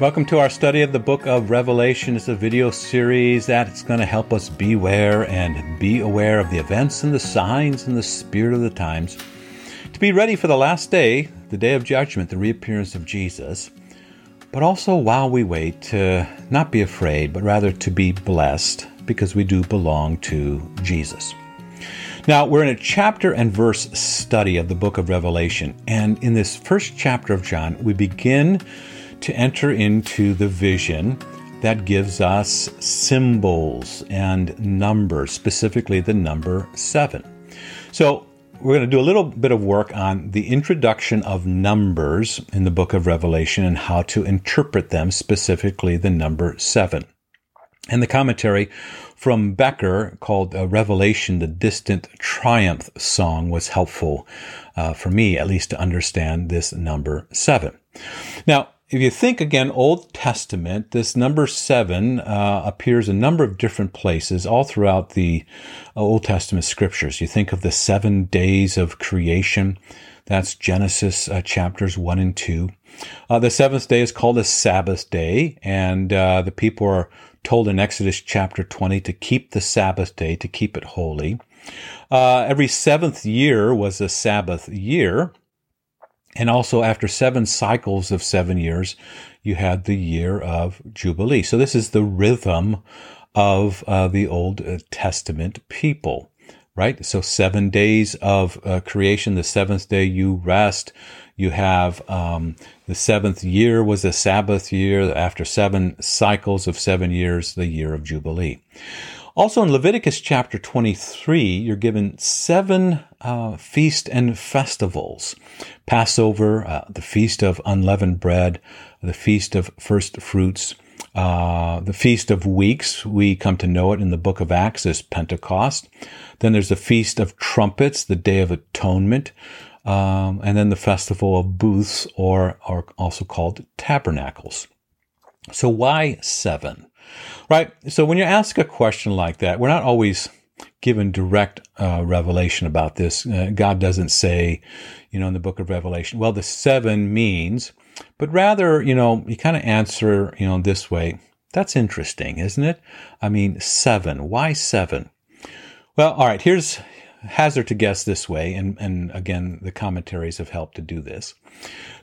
Welcome to our study of the book of Revelation. It's a video series that's going to help us beware and be aware of the events and the signs and the spirit of the times. To be ready for the last day, the day of judgment, the reappearance of Jesus. But also, while we wait, to not be afraid, but rather to be blessed because we do belong to Jesus. Now, we're in a chapter and verse study of the book of Revelation. And in this first chapter of John, we begin to enter into the vision that gives us symbols and numbers, specifically the number seven. So, we're going to do a little bit of work on the introduction of numbers in the book of Revelation and how to interpret them, specifically the number seven. And the commentary from Becker called uh, Revelation, the Distant Triumph Song was helpful uh, for me, at least, to understand this number seven. Now, if you think again, Old Testament, this number seven uh, appears a number of different places all throughout the uh, Old Testament scriptures. You think of the seven days of creation. That's Genesis uh, chapters one and two. Uh, the seventh day is called a Sabbath day, and uh, the people are told in Exodus chapter 20 to keep the Sabbath day, to keep it holy. Uh, every seventh year was a Sabbath year. And also, after seven cycles of seven years, you had the year of Jubilee. So, this is the rhythm of uh, the Old Testament people, right? So, seven days of uh, creation, the seventh day you rest. You have um, the seventh year was a Sabbath year. After seven cycles of seven years, the year of Jubilee. Also in Leviticus chapter 23, you're given seven uh, feast and festivals. Passover, uh, the feast of unleavened bread, the feast of first fruits, uh, the feast of weeks. We come to know it in the book of Acts as Pentecost. Then there's the feast of trumpets, the day of atonement. Um, and then the festival of booths or are also called tabernacles. So why seven? Right? So when you ask a question like that, we're not always given direct uh, revelation about this. Uh, God doesn't say, you know, in the book of Revelation, well, the seven means, but rather, you know, you kind of answer, you know, this way. That's interesting, isn't it? I mean, seven. Why seven? Well, all right, here's hazard to guess this way, and, and again, the commentaries have helped to do this.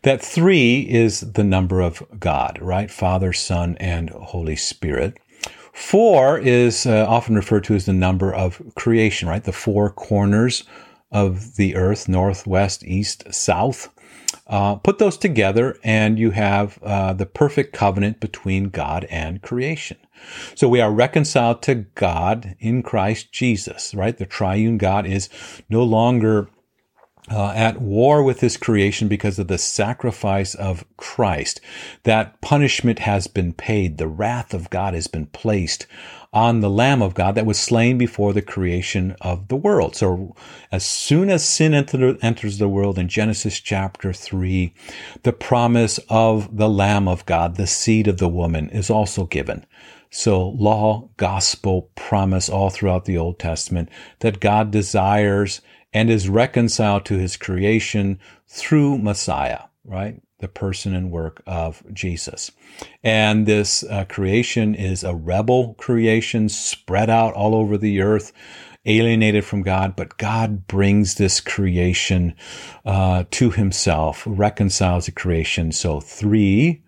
That three is the number of God, right? Father, Son, and Holy Spirit. Four is uh, often referred to as the number of creation, right? The four corners of the earth, north, west, east, south. Uh, put those together, and you have uh, the perfect covenant between God and creation. So we are reconciled to God in Christ Jesus, right? The triune God is no longer uh, at war with his creation because of the sacrifice of Christ. That punishment has been paid. The wrath of God has been placed on the Lamb of God that was slain before the creation of the world. So as soon as sin enter, enters the world in Genesis chapter 3, the promise of the Lamb of God, the seed of the woman, is also given. So law, gospel, promise all throughout the Old Testament that God desires and is reconciled to his creation through Messiah, right? The person and work of Jesus. And this uh, creation is a rebel creation spread out all over the earth, alienated from God, but God brings this creation uh, to himself, reconciles the creation. So three,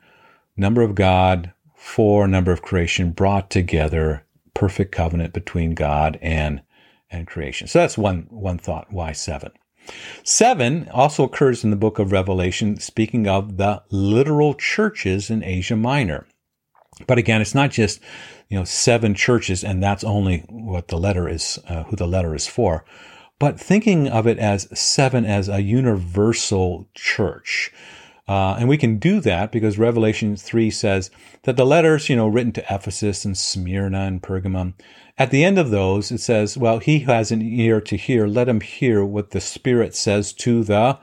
number of God, four, number of creation brought together, perfect covenant between God and and creation. So that's one, one thought. Why seven? Seven also occurs in the book of Revelation, speaking of the literal churches in Asia Minor. But again, it's not just, you know, seven churches and that's only what the letter is, uh, who the letter is for, but thinking of it as seven as a universal church. Uh, and we can do that because Revelation 3 says that the letters, you know, written to Ephesus and Smyrna and Pergamum, at the end of those, it says, Well, he who has an ear to hear, let him hear what the Spirit says to the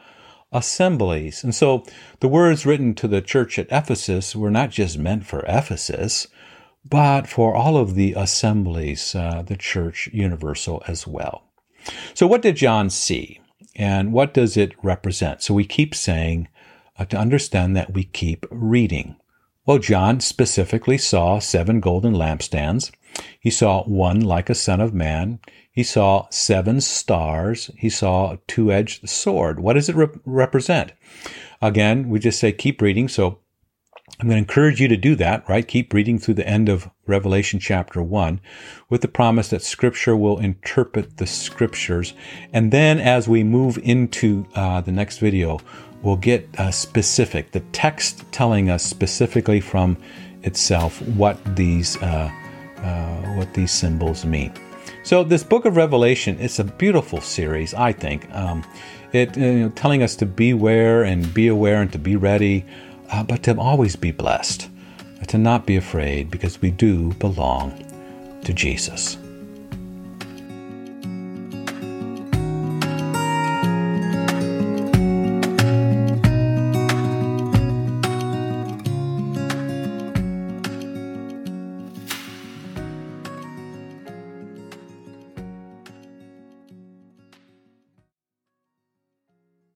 assemblies. And so the words written to the church at Ephesus were not just meant for Ephesus, but for all of the assemblies, uh, the church universal as well. So, what did John see? And what does it represent? So, we keep saying uh, to understand that we keep reading. Well, John specifically saw seven golden lampstands. He saw one like a son of man. He saw seven stars. He saw a two edged sword. What does it re- represent? Again, we just say keep reading. So I'm going to encourage you to do that, right? Keep reading through the end of Revelation chapter 1 with the promise that Scripture will interpret the Scriptures. And then as we move into uh, the next video, we'll get uh, specific, the text telling us specifically from itself what these, uh, uh what these symbols mean. So this book of Revelation is a beautiful series, I think. Um, it you know, telling us to beware and be aware and to be ready uh, but to always be blessed, to not be afraid, because we do belong to Jesus.